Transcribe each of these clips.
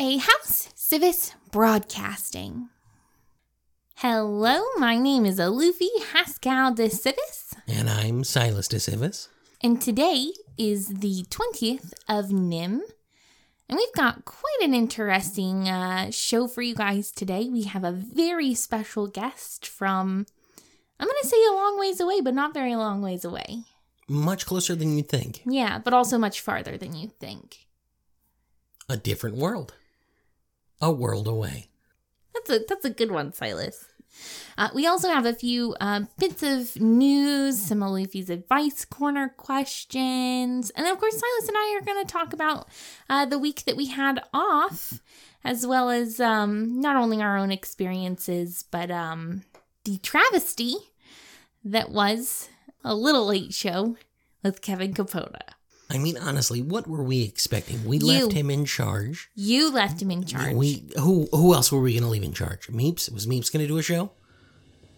a House Sivis Broadcasting. Hello, my name is Alufi Haskell de Sivis, And I'm Silas de Sivis. and today is the 20th of Nymm. And we've got quite an interesting uh, show for you guys today. We have a very special guest from, I'm going to say a long ways away, but not very long ways away. Much closer than you'd think. Yeah, but also much farther than you think. A different world. A world away. That's a that's a good one, Silas. Uh, we also have a few uh, bits of news, some of Luffy's advice corner questions, and of course Silas and I are going to talk about uh, the week that we had off, as well as um, not only our own experiences, but um, the travesty that was a little late show with Kevin Capote. I mean, honestly, what were we expecting? We You. left him in charge. You left him in charge, We who who else were we going to leave in charge? Meeps was Meeps going to do a show?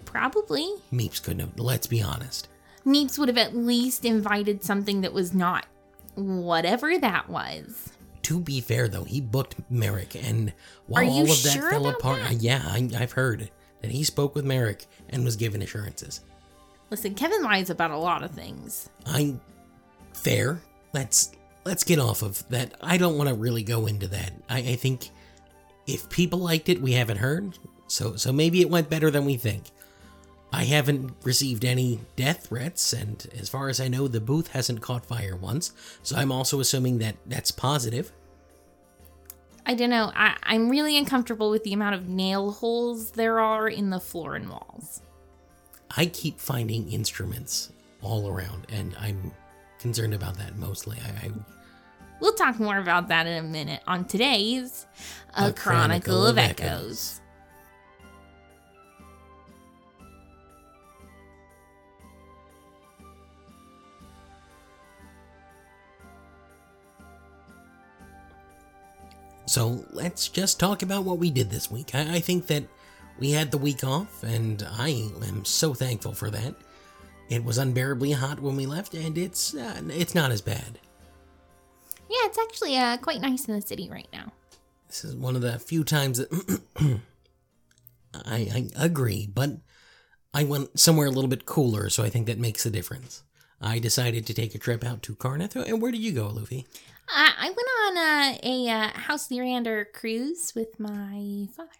probably. Meeps couldn't have. Let's be honest. Meeps would have at least invited something that was not whatever that was. To be fair, though, he booked Merrick, and while all of that sure fell apart, that? yeah, I, I've heard that he spoke with Merrick and was given assurances. Listen, Kevin lies about a lot of things. I'm fair. Let's let's get off of that. I don't want to really go into that. I, I think if people liked it, we haven't heard. So so maybe it went better than we think. I haven't received any death threats, and as far as I know, the booth hasn't caught fire once. So I'm also assuming that that's positive. I don't know. I, I'm really uncomfortable with the amount of nail holes there are in the floor and walls. I keep finding instruments all around, and I'm concerned about that mostly. I, I We'll talk more about that in a minute on today's A, A Chronicle, Chronicle of Echoes. Echoes. So let's just talk about what we did this week. I, I think that we had the week off, and I am so thankful for that. It was unbearably hot when we left, and it's uh, it's not as bad. Yeah, it's actually uh, quite nice in the city right now. This is one of the few times that I, I agree, but I went somewhere a little bit cooler, so I think that makes a difference. I decided to take a trip out to Karrnath, and where did you go, Luffy? I, I went on uh, a uh, House Lyrandar cruise with my father.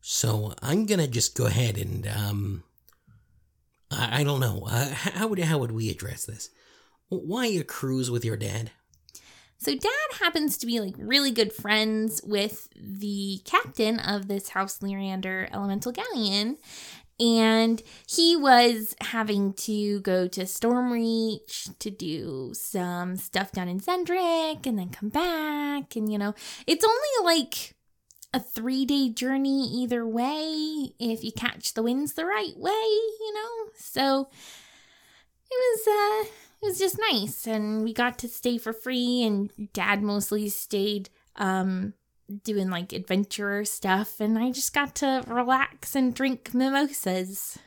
So I'm gonna just go ahead and um, I, I don't know. Uh, how would how would we address this? Why a cruise with your dad? So dad happens to be like really good friends with the captain of this House Lyrandar Elemental Galleon. And he was having to go to Stormreach to do some stuff down in Xen'drik and then come back. And, you know, it's only like a three day journey either way if you catch the winds the right way, you know? So it was, uh, it was just nice and we got to stay for free and dad mostly stayed um doing like adventurer stuff and I just got to relax and drink mimosas.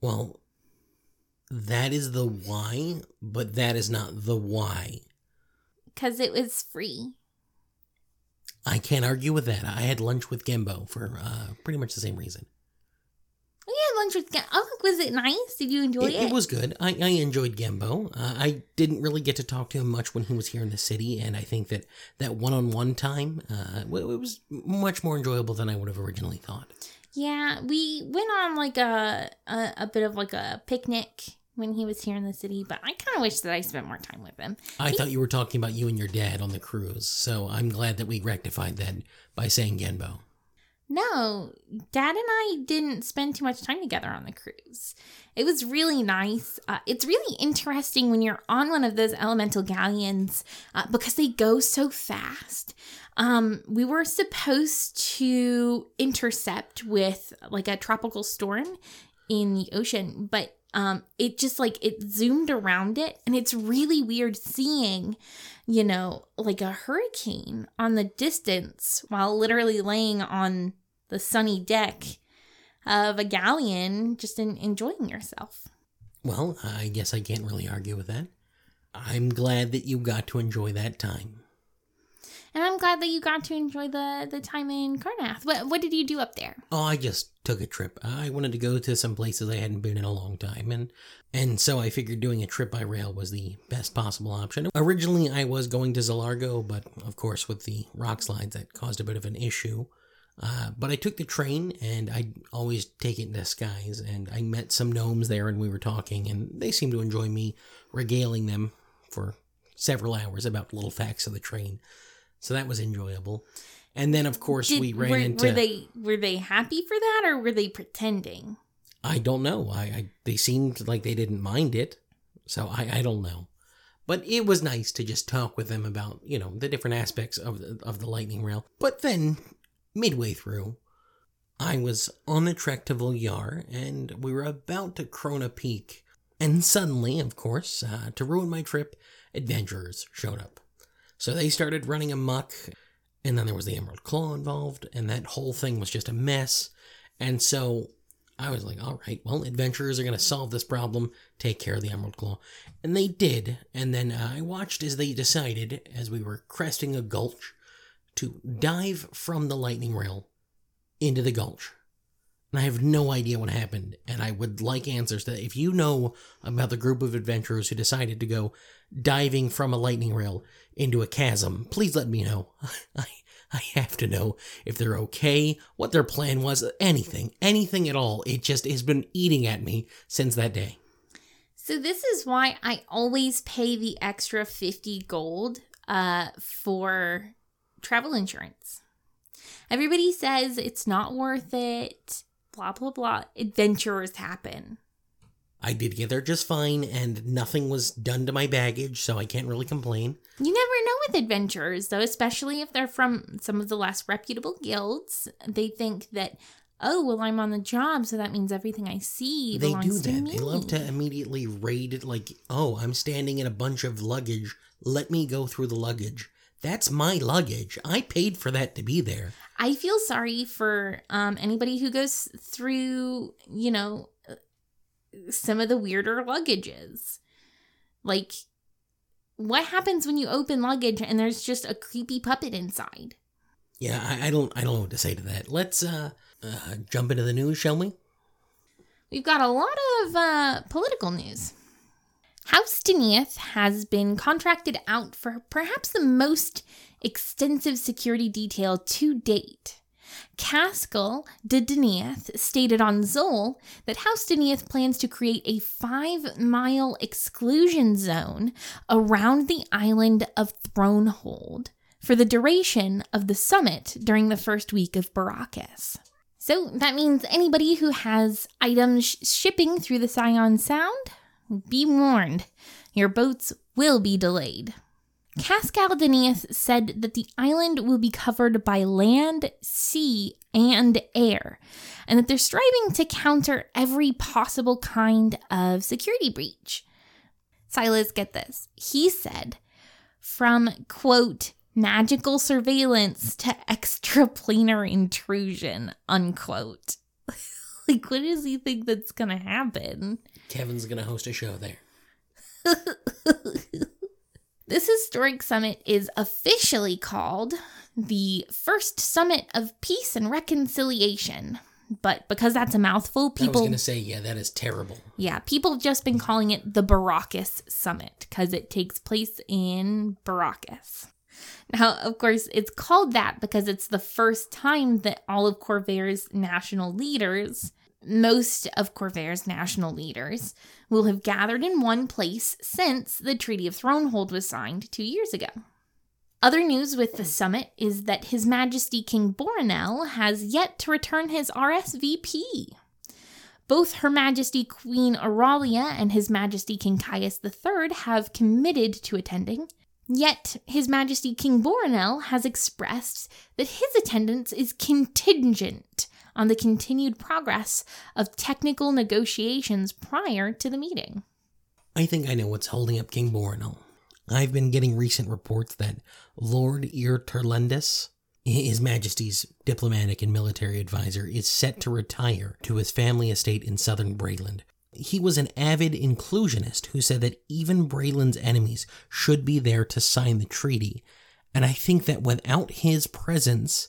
Well, that is the why, but that is not the why. Cause it was free. I can't argue with that. I had lunch with Gembo for uh, pretty much the same reason. We had lunch with Ga- Oh, was it nice? Did you enjoy It, it? it was good. I, I enjoyed Gembo. Uh, I didn't really get to talk to him much when he was here in the city, and I think that that one-on-one time, uh, w- it was much more enjoyable than I would have originally thought. Yeah, we went on like a, a a bit of like a picnic when he was here in the city, but I kind of wish that I spent more time with him. I thought you were talking about you and your dad on the cruise, so I'm glad that we rectified that by saying Genbo. No, Dad and I didn't spend too much time together on the cruise. It was really nice. Uh, it's really interesting when you're on one of those elemental galleons uh, because they go so fast. Um, we were supposed to intercept with like a tropical storm in the ocean, but um, it just like it zoomed around it, and it's really weird seeing, you know, like a hurricane on the distance while literally laying on the sunny deck of a galleon, just in, enjoying yourself. Well, I guess I can't really argue with that. I'm glad that you got to enjoy that time. And I'm glad that you got to enjoy the the time in Karrnath. What what did you do up there? Oh, I just took a trip. I wanted to go to some places I hadn't been in a long time, and and so I figured doing a trip by rail was the best possible option. Originally, I was going to Zilargo, but of course, with the rock slides, that caused a bit of an issue. Uh, but I took the train, and I always take it in disguise. And I met some gnomes there, and we were talking, and they seemed to enjoy me regaling them for several hours about little facts of the train. So that was enjoyable. And then, of course, Did- we ran were, into. were they were they happy for that or were they pretending? I don't know. I, I they seemed like they didn't mind it, so I I don't know. But it was nice to just talk with them about you know the different aspects of the, of the lightning rail. But then midway through, I was on the trek to Volyar, and we were about to Krona Peak, and suddenly, of course, uh, to ruin my trip, adventurers showed up. So they started running amok, and then there was the Emerald Claw involved, and that whole thing was just a mess. And so I was like, all right, well, adventurers are going to solve this problem, take care of the Emerald Claw. And they did. And then uh, I watched as they decided, as we were cresting a gulch, to dive from the lightning rail into the gulch. And I have no idea what happened. And I would like answers to that. If you know about the group of adventurers who decided to go diving from a lightning rail into a chasm, please let me know. I, I have to know if they're okay, what their plan was, anything, anything at all. It just has been eating at me since that day. So this is why I always pay the extra 50 gold uh for travel insurance. Everybody says it's not worth it, blah blah blah. Adventures happen. I did get there just fine, and nothing was done to my baggage, so I can't really complain. You never know with adventurers, though, especially if they're from some of the less reputable guilds. They think that, oh, well, I'm on the job, so that means everything I see They belongs do to that. me. They love to immediately raid it like, oh, I'm standing in a bunch of luggage. Let me go through the luggage. That's my luggage. I paid for that to be there. I feel sorry for um, anybody who goes through, you know, some of the weirder luggages. Like, what happens when you open luggage and there's just a creepy puppet inside? Yeah, I, I don't I don't know what to say to that. Let's uh, uh jump into the news, shall we? We've got a lot of uh, political news. House Deneith has been contracted out for perhaps the most extensive security detail to date. Caskell de Deneith stated on Zoll that House Deneith plans to create a five mile exclusion zone around the island of Thronehold for the duration of the summit during the first week of Barrakas. So that means anybody who has items sh- shipping through the Scion Sound, be warned, your boats will be delayed. Cascal Denius said that the island will be covered by land, sea, and air, and that they're striving to counter every possible kind of security breach. Silas, get this. He said, from quote, magical surveillance to extraplanar intrusion, unquote. like, what does he think that's gonna happen? Kevin's gonna host a show there. This historic summit is officially called the First Summit of Peace and Reconciliation. But because that's a mouthful, I was people gonna say, yeah, that is terrible. yeah, people have just been calling it the Barrakas Summit because it takes place in Barrakas. Now, of course, it's called that because it's the first time that all of Khorvaire's national leaders, most of Khorvaire's national leaders, will have gathered in one place since the Treaty of Thronehold was signed two years ago. Other news with the summit is that His Majesty King Boranel has yet to return his RSVP. Both Her Majesty Queen Aurala and His Majesty King Kaius III have committed to attending, yet His Majesty King Boranel has expressed that his attendance is contingent on the continued progress of technical negotiations prior to the meeting. I think I know what's holding up King Boranel. I've been getting recent reports that Lord Ir Turlendis, His Majesty's diplomatic and military advisor, is set to retire to his family estate in southern Breland. He was an avid inclusionist who said that even Breland's enemies should be there to sign the treaty, And I think that without his presence,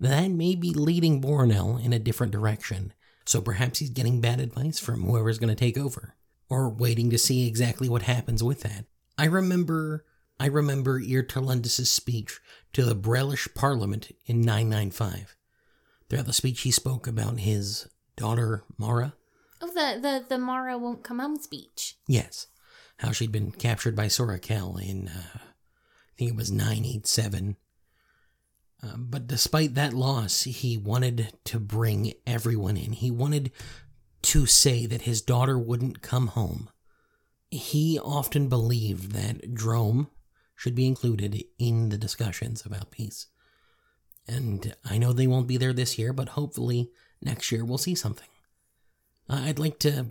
that may be leading Bornell in a different direction. So perhaps he's getting bad advice from whoever's going to take over, or waiting to see exactly what happens with that. I remember, I remember Irturlundus's speech to the Brelish Parliament in 995. Throughout the speech, he spoke about his daughter Mara. Oh, the the the Mara won't come home speech. Yes, how she'd been captured by Sora Kell in, uh, I think it was 987. Uh, but despite that loss, he wanted to bring everyone in. He wanted to say that his daughter wouldn't come home. He often believed that Droaam should be included in the discussions about peace. And I know they won't be there this year, but hopefully next year we'll see something. I'd like to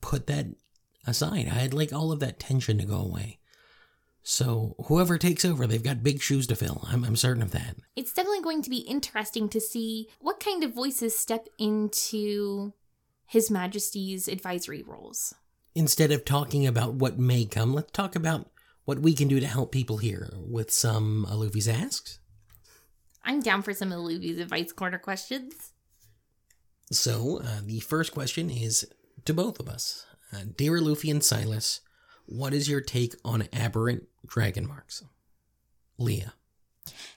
put that aside. I'd like all of that tension to go away. So whoever takes over, they've got big shoes to fill. I'm, I'm certain of that. It's definitely going to be interesting to see what kind of voices step into His Majesty's advisory roles. Instead of talking about what may come, let's talk about what we can do to help people here with some Alufi's asks. I'm down for some Luffy's advice corner questions. So, uh, the first question is to both of us. Uh, Dear Luffy and Silas, what is your take on aberrant dragon marks? Leah.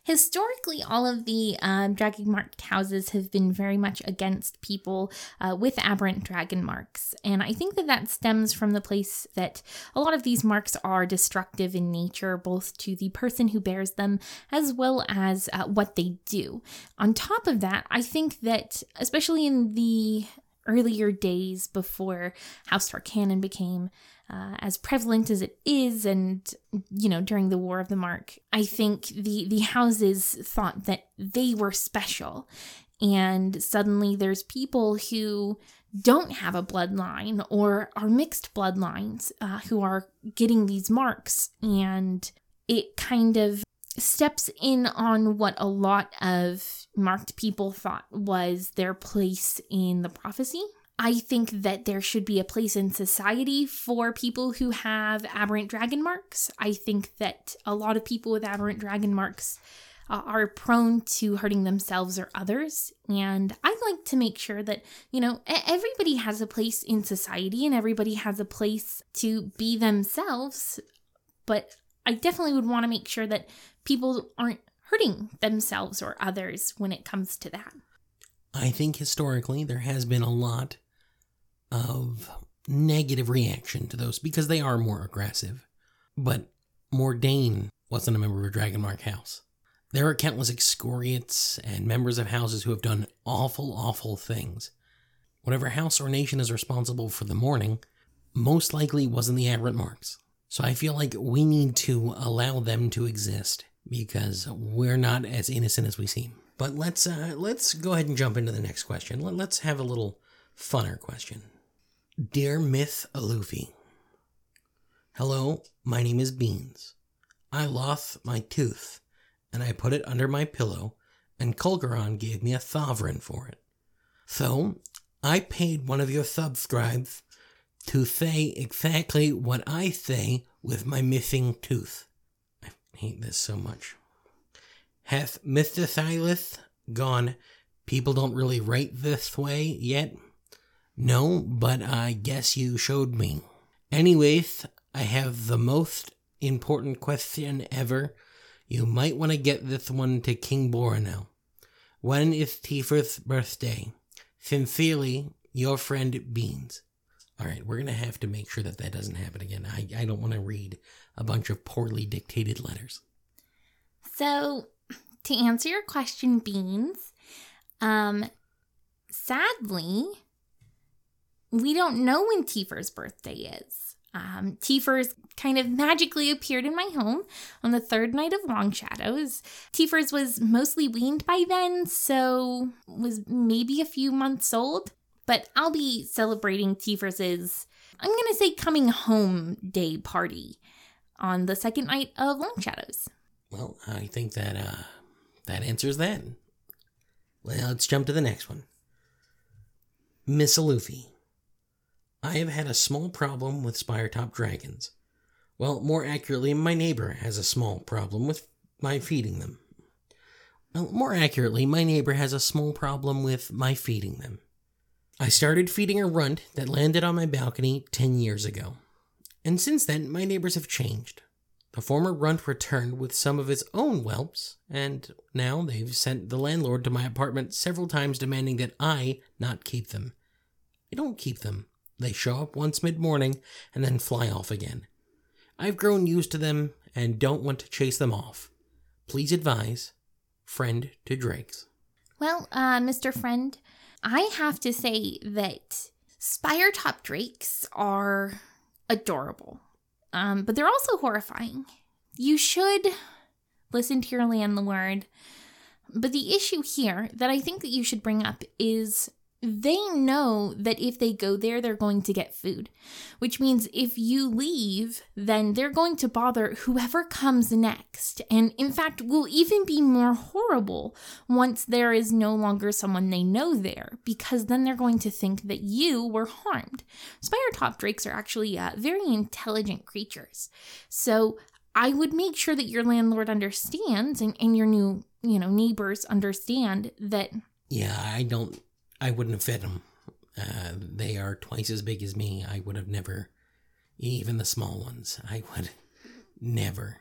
Historically, all of the um, dragon marked houses have been very much against people uh, with aberrant dragon marks. And I think that that stems from the place that a lot of these marks are destructive in nature, both to the person who bears them as well as uh, what they do. On top of that, I think that, especially in the earlier days before House Tarkanan became uh, as prevalent as it is, and you know during the War of the Mark, I think the the houses thought that they were special, and suddenly there's people who don't have a bloodline or are mixed bloodlines uh, who are getting these marks, and it kind of steps in on what a lot of marked people thought was their place in the prophecy. I think that there should be a place in society for people who have aberrant dragon marks. I think that a lot of people with aberrant dragon marks uh, are prone to hurting themselves or others. And I like to make sure that, you know, everybody has a place in society and everybody has a place to be themselves. But I definitely would want to make sure that people aren't hurting themselves or others when it comes to that. I think historically there has been a lot of negative reaction to those because they are more aggressive. But Mordain wasn't a member of a Dragonmark house. There are countless excoriates and members of houses who have done awful, awful things. Whatever house or nation is responsible for the mourning most likely wasn't the aberrant marks. So I feel like we need to allow them to exist because we're not as innocent as we seem. But let's uh, let's go ahead and jump into the next question. Let's have a little funner question. Dear Myth Alufi, Hello, my name is Beans. I lost my tooth, and I put it under my pillow, and Kulgaron gave me a sovereign for it. So, I paid one of your subscribes to say exactly what I say with my missing tooth. I hate this so much. Has Mr. Silas gone, people don't really write this way yet? No, but I guess you showed me. Anyways, I have the most important question ever. You might want to get this one to King Bornell. When is Tifer's birthday? Sincerely, your friend Beans. All right, we're going to have to make sure that that doesn't happen again. I, I don't want to read a bunch of poorly dictated letters. So, to answer your question, Beans, um, sadly, we don't know when Tifer's birthday is. Um, Tifer's kind of magically appeared in my home on the third night of Long Shadows. Tifer's was mostly weaned by then, so was maybe a few months old. But I'll be celebrating Tifer's, I'm gonna say, coming home day party on the second night of Long Shadows. Well, I think that uh, that answers that. Well, let's jump to the next one. Miss Alufi. I have had a small problem with Spiretop dragons. Well, more accurately, my neighbor has a small problem with my feeding them. Well, more accurately, my neighbor has a small problem with my feeding them. I started feeding a runt that landed on my balcony 10 years ago. And since then, my neighbors have changed. The former runt returned with some of his own whelps, and now they've sent the landlord to my apartment several times demanding that I not keep them. I don't keep them. They show up once mid morning and then fly off again. I've grown used to them and don't want to chase them off. Please advise. Friend to Drakes. Well, uh, Mr. Friend, I have to say that spire top drakes are adorable, um, but they're also horrifying. You should listen to your landlord. But the issue here that I think that you should bring up is they know that if they go there, they're going to get food, which means if you leave, then they're going to bother whoever comes next. And in fact, will even be more horrible once there is no longer someone they know there, because then they're going to think that you were harmed. Spire top drakes are actually uh, very intelligent creatures. So I would make sure that your landlord understands and, and your new, you know, neighbors understand that. Yeah, I don't I wouldn't have fed them. Uh, they are twice as big as me. I would have never, even the small ones, I would never.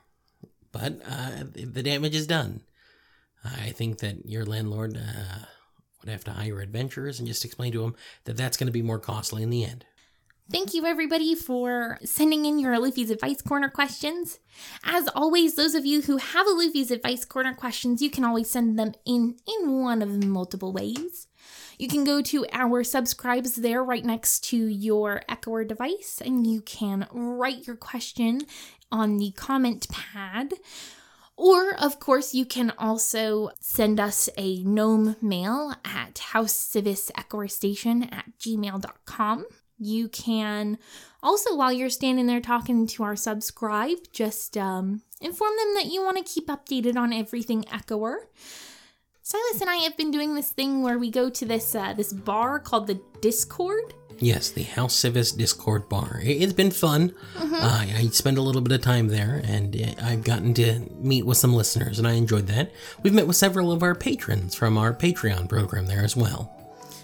But uh, the damage is done. I think that your landlord uh, would have to hire adventurers and just explain to him that that's going to be more costly in the end. Thank you, everybody, for sending in your Luffy's Advice Corner questions. As always, those of you who have a Luffy's Advice Corner questions, you can always send them in in one of multiple ways. You can go to our subscribes there right next to your Echoer device, and you can write your question on the comment pad. Or, of course, you can also send us a gnome mail at House Sivis Station at gmail.com. You can also, while you're standing there talking to our subscribe, just um, inform them that you want to keep updated on everything Echoer. Silas and I have been doing this thing where we go to this uh, this bar called the Discord. Yes, the House Sivis Discord bar. It's been fun. Mm-hmm. Uh, I spend a little bit of time there, and uh, I've gotten to meet with some listeners, and I enjoyed that. We've met with several of our patrons from our Patreon program there as well.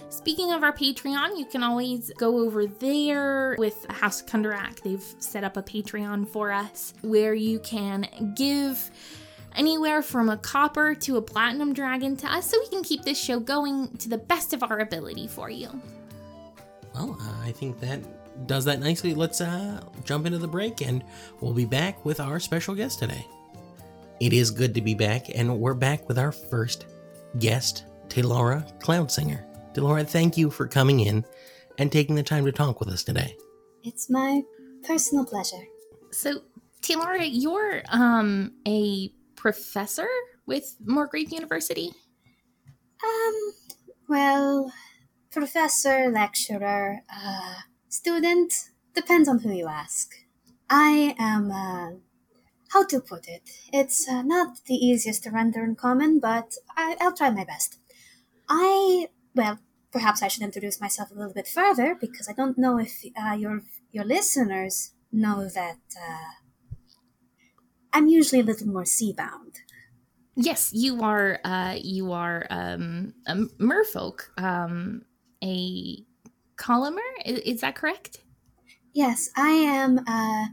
Speaking of our Patreon, you can always go over there with House Kundarak. They've set up a Patreon for us where you can give anywhere from a copper to a platinum dragon to us so we can keep this show going to the best of our ability for you. Well, uh, I think that does that nicely. Let's uh, jump into the break and we'll be back with our special guest today. It is good to be back, and we're back with our first guest, Taylora Cloudsinger. Taylora, thank you for coming in and taking the time to talk with us today. It's my personal pleasure. So, Taylora, you're um, a professor with Morgrave University? Um, well, professor, lecturer, uh, student, depends on who you ask. I am, uh, how to put it? It's uh, not the easiest to render in common, but I, will try my best. I, well, perhaps I should introduce myself a little bit further because I don't know if uh, your your listeners know that uh, I'm usually a little more sea bound. Yes, you are. Uh, you are um, a merfolk, um, a columner. Is, is, that correct? Yes, I am uh,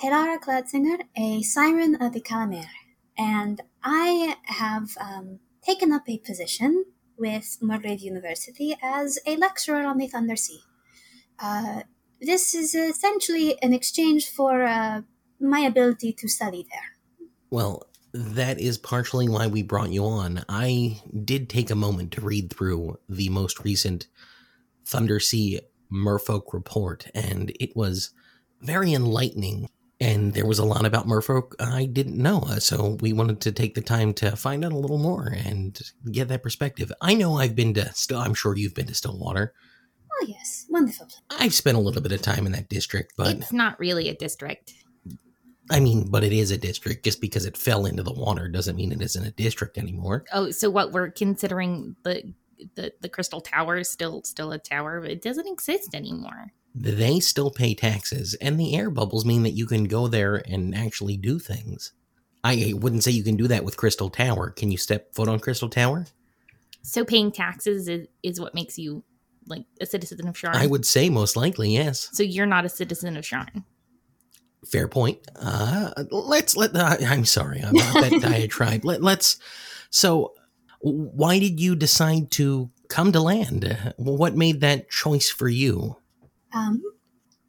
Taylora Cloudsinger, a siren of the Calamere, and I have um, taken up a position with Morgrave University as a lecturer on the Thundersea. Uh, this is essentially an exchange for uh, my ability to study there. Well, that is partially why we brought you on. I did take a moment to read through the most recent Thundersea Merfolk report, and it was very enlightening. And there was a lot about Merfolk I didn't know, uh, so we wanted to take the time to find out a little more and get that perspective. I know I've been to still. I'm sure you've been to Stillwater. Oh yes, wonderful. Place. I've spent a little bit of time in that district, but it's not really a district. I mean, but it is a district. Just because it fell into the water doesn't mean it isn't a district anymore. Oh, so what we're considering the the, the crystal tower is still still a tower, but it doesn't exist anymore. They still pay taxes, and the air bubbles mean that you can go there and actually do things. I wouldn't say you can do that with Crystal Tower. Can you step foot on Crystal Tower? So paying taxes is, is what makes you like a citizen of Sharn. I would say most likely, yes. So you're not a citizen of Sharn. Fair point. Uh, let's let. Uh, I'm sorry about that diatribe. Let, let's. So, why did you decide to come to land? What made that choice for you? Um,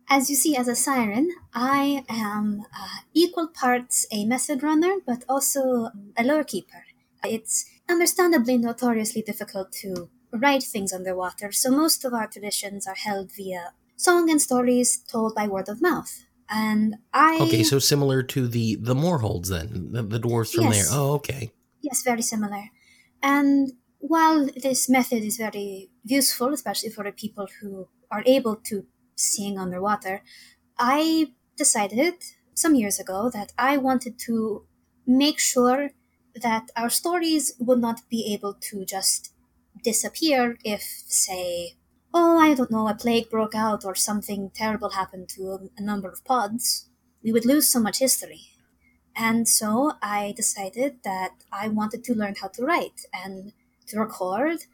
as you see, as a siren, I am uh, equal parts a method runner, but also a lore keeper. It's understandably notoriously difficult to write things underwater, so most of our traditions are held via song and stories told by word of mouth. And I Okay, so similar to the the Mror Holds then, the, the dwarves from Yes. there. Oh, okay. Yes, very similar. And while this method is very useful, especially for the people who are able to sing underwater, I decided some years ago that I wanted to make sure that our stories would not be able to just disappear if, say, oh, I don't know, a plague broke out or something terrible happened to a, number of pods. We would lose so much history. And so I decided that I wanted to learn how to write and to record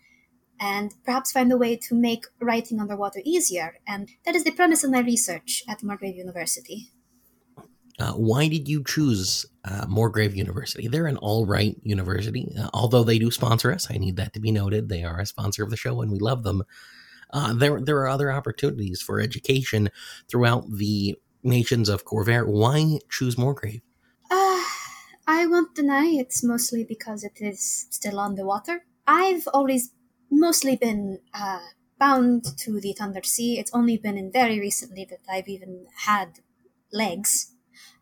and perhaps find a way to make writing underwater easier. And that is the premise of my research at Morgrave University. Uh, why did you choose uh, Morgrave University? They're an all right university, uh, although they do sponsor us. I need that to be noted. They are a sponsor of the show, and we love them. Uh, there, there are other opportunities for education throughout the nations of Khorvaire. Why choose Morgrave? Uh, I won't deny it's mostly because it is still on the water. I've always mostly been uh, bound to the Thunder Sea. It's only been in very recently that I've even had legs.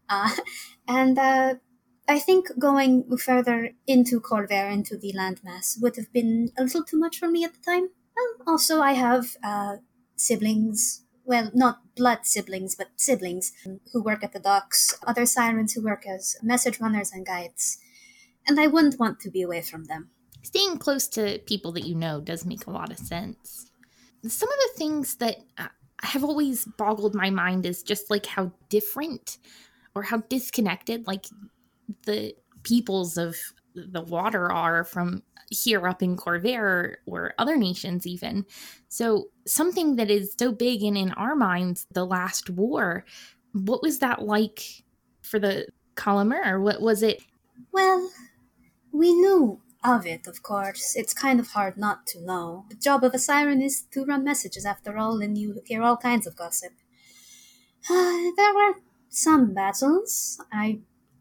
Uh, and uh, I think going further into Khorvaire, into the landmass, would have been a little too much for me at the time. Also, I have uh, siblings well, not blood siblings, but siblings who work at the docks, other sirens who work as message runners and guides. And I wouldn't want to be away from them. Staying close to people that you know does make a lot of sense. Some of the things that uh, have always boggled my mind is just like how different or how disconnected like the peoples of the water are from here up in Khorvaire or other nations even. So something that is so big and in our minds, the last war, what was that like for the Kalamur? What was it? Well, we knew of it, of course. It's kind of hard not to know. The job of a siren is to run messages, after all, and you hear all kinds of gossip. There were some battles. I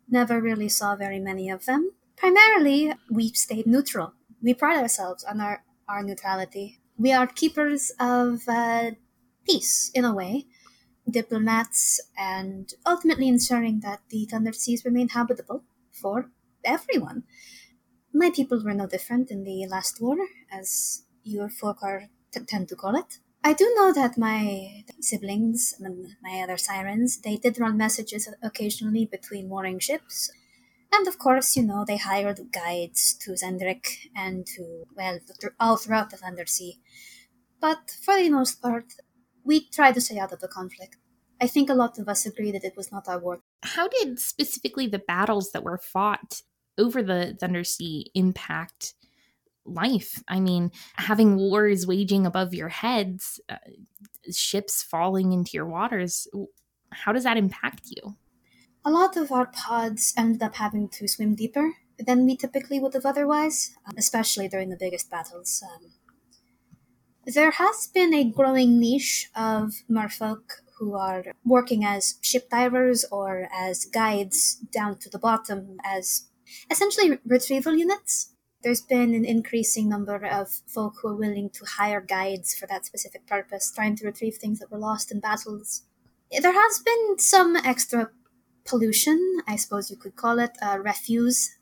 never really saw very many of them. Primarily, we stayed neutral. We pride ourselves on our, our neutrality. We are keepers of uh, peace, in a way, diplomats, and ultimately ensuring that the Thunder Seas remain habitable for everyone. My people were no different in the last war, as your folk are t- tend to call it. I do know that my siblings, and my other sirens, they did run messages occasionally between warring ships. And of course, you know, they hired guides to Xen'drik and to, well, all throughout the Thunder Sea. But for the most part, we tried to stay out of the conflict. I think a lot of us agree that it was not our war. How did specifically the battles that were fought over the Thunder Sea impact life? I mean, having wars waging above your heads, uh, ships falling into your waters, how does that impact you? A lot of our pods ended up having to swim deeper than we typically would have otherwise, um, especially during the biggest battles. Um, there has been a growing niche of merfolk who are working as ship divers or as guides down to the bottom as essentially retrieval units. There's been an increasing number of folk who are willing to hire guides for that specific purpose, trying to retrieve things that were lost in battles. There has been some extra pollution, I suppose you could call it, uh, refuse.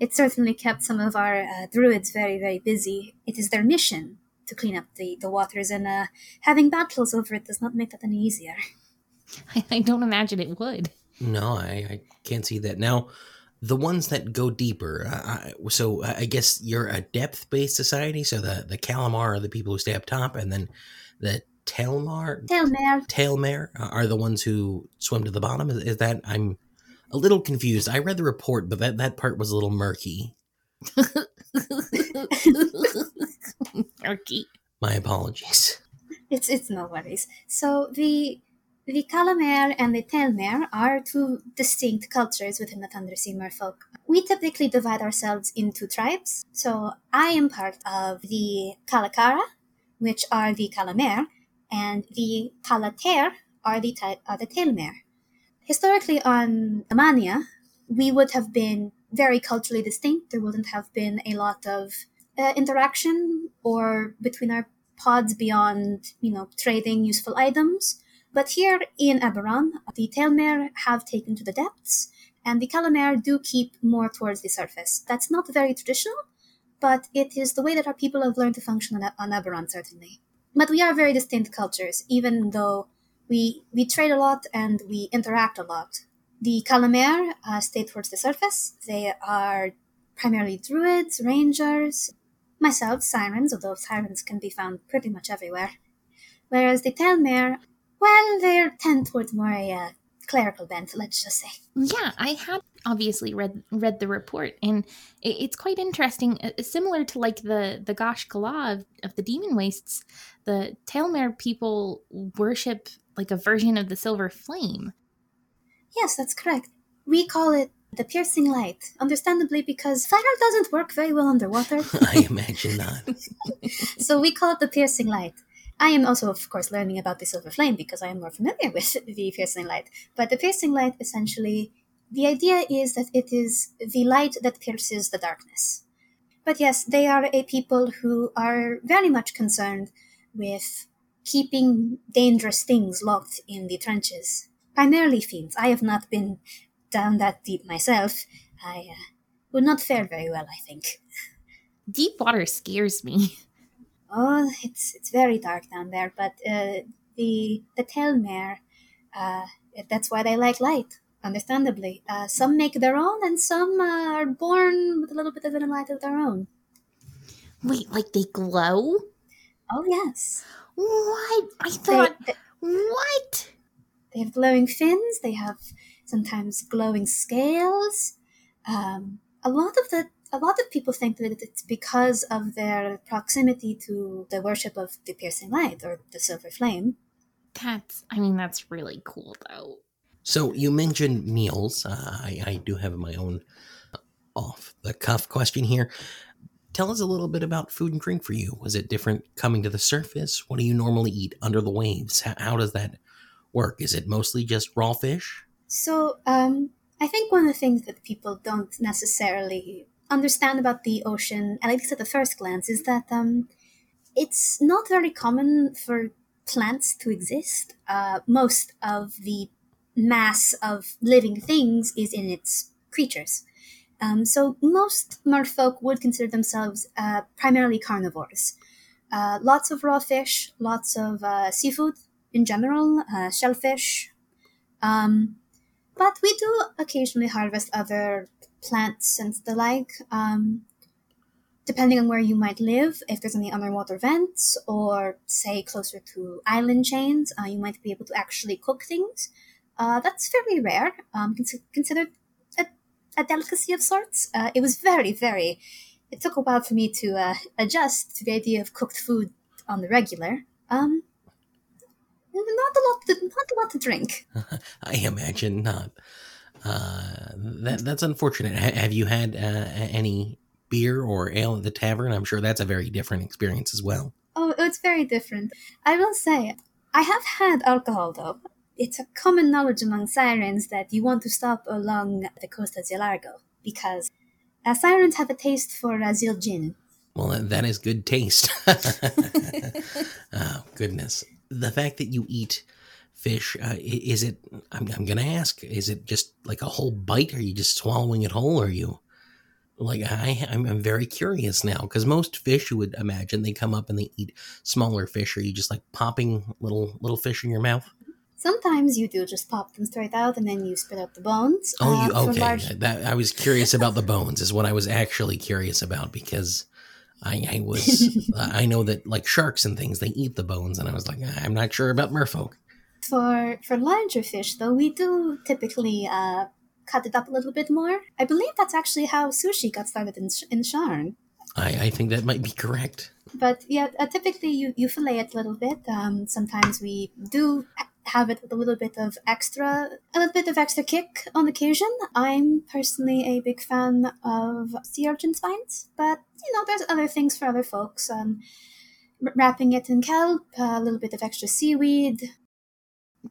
It certainly kept some of our uh, druids very, very busy. It is their mission to clean up the, the waters, and uh, having battles over it does not make that any easier. I, I don't imagine it would. No, I, I can't see that. Now, the ones that go deeper, uh, I- so I guess you're a depth based society. So the, the Calamar are the people who stay up top, and then the Telmar, Telmer, Tailmare uh, are the ones who swim to the bottom. Is, is that I'm a little confused. I read the report, but that, that part was a little murky. Murky. My apologies. It's it's no worries. So the the Calamere and the Telmere are two distinct cultures within the Thundersea merfolk. We typically divide ourselves into tribes. So I am part of the Calacara, which are the Calamere, and the Calater are the ty- are the Telmere. Historically, on Amania, we would have been very culturally distinct. There wouldn't have been a lot of uh, interaction or between our pods beyond, you know, trading useful items. But here in Eberron, the Telmere have taken to the depths, and the Calamere do keep more towards the surface. That's not very traditional, but it is the way that our people have learned to function on, on Eberron, certainly. But we are very distinct cultures, even though we, we trade a lot and we interact a lot. The Calamere uh, stay towards the surface. They are primarily druids, rangers, myself, sirens, although sirens can be found pretty much everywhere. Whereas the Telmere, well, they tend towards more a uh, clerical bent, let's just say. Yeah, I had obviously read read the report, and it, it's quite interesting. Uh, similar to like the the Ghaash'kala of, of the Demon Wastes, the Tailmare people worship like a version of the Silver Flame. Yes, that's correct. We call it the piercing light, understandably because fire doesn't work very well underwater. I imagine not. so we call it the piercing light. I am also, of course, learning about the silver flame because I am more familiar with the piercing light. But the piercing light, essentially, the idea is that it is the light that pierces the darkness. But yes, they are a people who are very much concerned with keeping dangerous things locked in the trenches. Primarily fiends. I have not been down that deep myself. I uh, would not fare very well, I think. Deep water scares me. Oh, it's it's very dark down there, but uh, the the Telmere, uh, that's why they like light. Understandably, uh, some make their own, and some uh, are born with a little bit of a light of their own. Wait, like they glow? Oh yes. What? I thought. They, they, what? They have glowing fins. They have sometimes glowing scales. Um, a lot of the a lot of people think that it's because of their proximity to the worship of the piercing light or the silver flame. That's, I mean, that's really cool though. So you mentioned meals. Uh, I, I do have my own off the cuff question here. Tell us a little bit about food and drink for you. Was it different coming to the surface? What do you normally eat under the waves? How, how does that work? Is it mostly just raw fish? So, um, I think one of the things that people don't necessarily understand about the ocean, at least at the first glance, is that um, it's not very common for plants to exist. Uh, most of the mass of living things is in its creatures. Um, so most merfolk would consider themselves uh, primarily carnivores. Uh, lots of raw fish, lots of uh, seafood in general, uh, shellfish. Um, but we do occasionally harvest other plants and the like. Um, depending on where you might live, if there's any underwater vents or say closer to island chains, uh, you might be able to actually cook things. Uh, that's fairly rare, um, cons- considered a, a, delicacy of sorts. Uh, it was very, very. It took a while for me to uh, adjust to the idea of cooked food on the regular. Um, not a lot, to, not a lot to drink. I imagine not. Uh, that that's unfortunate. H- have you had uh, any beer or ale at the tavern? I'm sure that's a very different experience as well. Oh, it's very different. I will say, I have had alcohol though. It's a common knowledge among sirens that you want to stop along the coast of Zilargo because uh, sirens have a taste for uh, Zil gin. Well, that is good taste. oh, goodness. The fact that you eat fish, uh, is it, I'm, I'm going to ask, is it just like a whole bite? Are you just swallowing it whole? Or are you, like, I, I'm, I'm very curious now because most fish, you would imagine, they come up and they eat smaller fish. Are you just like popping little, little fish in your mouth? Sometimes you do just pop them straight out and then you spit out the bones. Oh, you, okay. Large... That, I was curious about the bones, is what I was actually curious about because I, I was I know that like sharks and things they eat the bones, and I was like I'm not sure about merfolk. For for larger fish, though, we do typically uh, cut it up a little bit more. I believe that's actually how sushi got started in, in Sharn. I, I think that might be correct. But yeah, uh, typically you, you fillet it a little bit. Um, sometimes we do have it with a little bit of extra, a little bit of extra kick on occasion. I'm personally a big fan of sea urchin spines, but you know, there's other things for other folks. Um, wrapping it in kelp, a little bit of extra seaweed.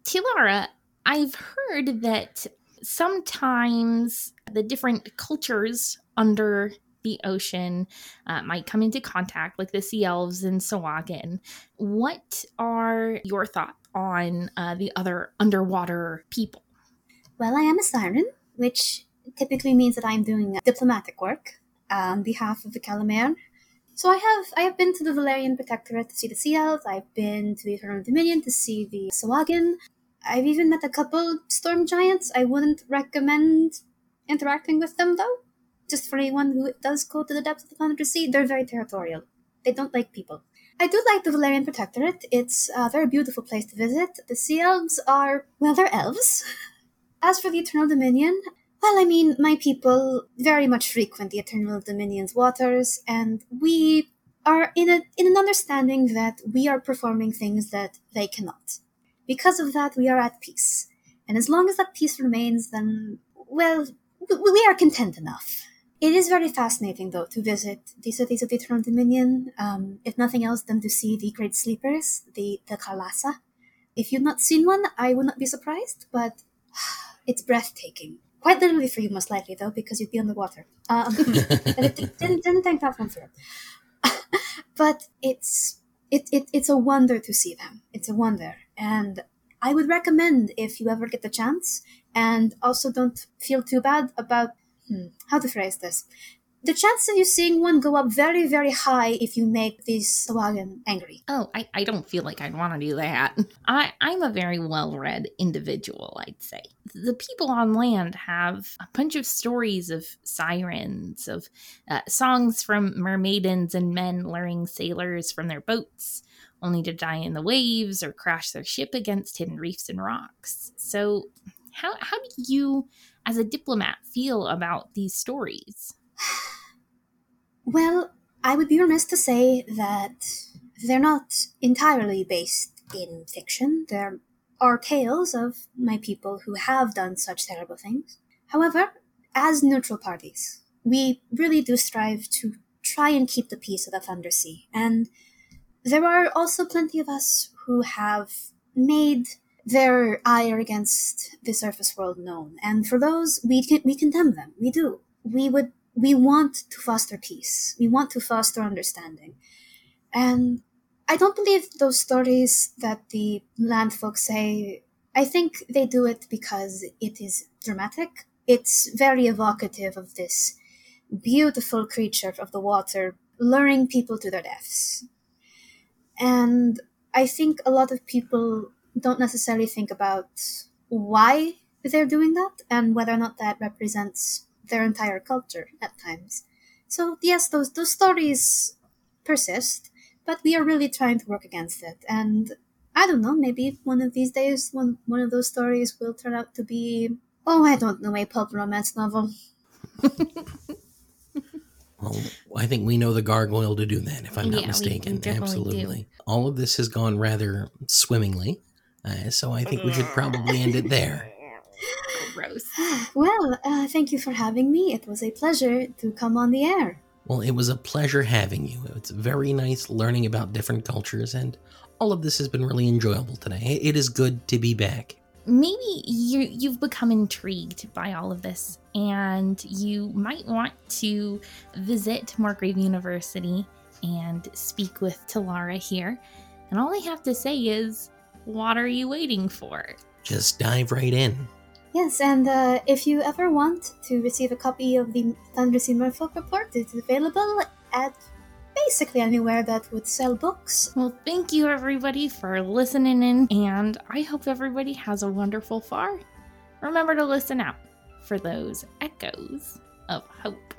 Tilara, I've heard that sometimes the different cultures under the ocean uh, might come into contact, like the sea elves and Sahuagin. What are your thoughts on uh, the other underwater people? Well, I am a siren, which typically means that I'm doing diplomatic work on behalf of the Calamare. So I have I have been to the Valerian Protectorate to see the Sea Elves. I've been to the Eternal Dominion to see the Sahuagin. I've even met a couple storm giants. I wouldn't recommend interacting with them though. Just for anyone who does go to the depths of the Thunder Sea, they're very territorial. They don't like people. I do like the Valerian Protectorate. It's a very beautiful place to visit. The Sea Elves are, well, they're elves. As for the Eternal Dominion, well, I mean, my people very much frequent the Eternal Dominion's waters, and we are in a in an understanding that we are performing things that they cannot. Because of that, we are at peace, and as long as that peace remains, then well, w- we are content enough. It is very fascinating, though, to visit the cities of the Eternal Dominion. Um, if nothing else, than to see the Great Sleepers, the the Karlasa. If you've not seen one, I would not be surprised, but it's breathtaking. Quite literally for you, most likely, though, because you'd be underwater. Um, and it didn't, didn't think that one through. but it's it, it it's a wonder to see them. It's a wonder, and I would recommend if you ever get the chance, and also don't feel too bad about hmm, how to phrase this. The chance of you seeing one go up very, very high if you make this Sahuagin angry. Oh, I, I don't feel like I'd want to do that. I, I'm a very well read individual, I'd say. The people on land have a bunch of stories of sirens, of uh, songs from mermaidens and men luring sailors from their boats, only to die in the waves or crash their ship against hidden reefs and rocks. So, how, how do you, as a diplomat, feel about these stories? Well, I would be remiss to say that they're not entirely based in fiction. There are tales of my people who have done such terrible things. However, as neutral parties, we really do strive to try and keep the peace of the Thunder Sea. And there are also plenty of us who have made their ire against the surface world known. And for those, we, we condemn them. We do. We would we want to foster peace. We want to foster understanding. And I don't believe those stories that the land folk say. I think they do it because it is dramatic. It's very evocative of this beautiful creature of the water luring people to their deaths. And I think a lot of people don't necessarily think about why they're doing that and whether or not that represents their entire culture at times. So yes, those those stories persist, but we are really trying to work against it. And I don't know, maybe one of these days, one one of those stories will turn out to be oh, I don't know, a pulp romance novel. Well, I think we know the gargoyle to do that, if I'm Yeah, not we- mistaken. we definitely do. Absolutely. All of this has gone rather swimmingly, uh, so I think we should probably end it there. Gross. Well, uh, thank you for having me. It was a pleasure to come on the air. Well, it was a pleasure having you. It's very nice learning about different cultures, and all of this has been really enjoyable today. It- It is good to be back. maybe you you've become intrigued by all of this and you might want to visit Morgrave University and speak with Talara here. And all I have to say is, what are you waiting for? Just dive right in. Yes, and uh, if you ever want to receive a copy of the Thunder Sea Merfolk Report, it's available at basically anywhere that would sell books. Well, thank you everybody for listening in, and I hope everybody has a wonderful far. Remember to listen out for those echoes of hope.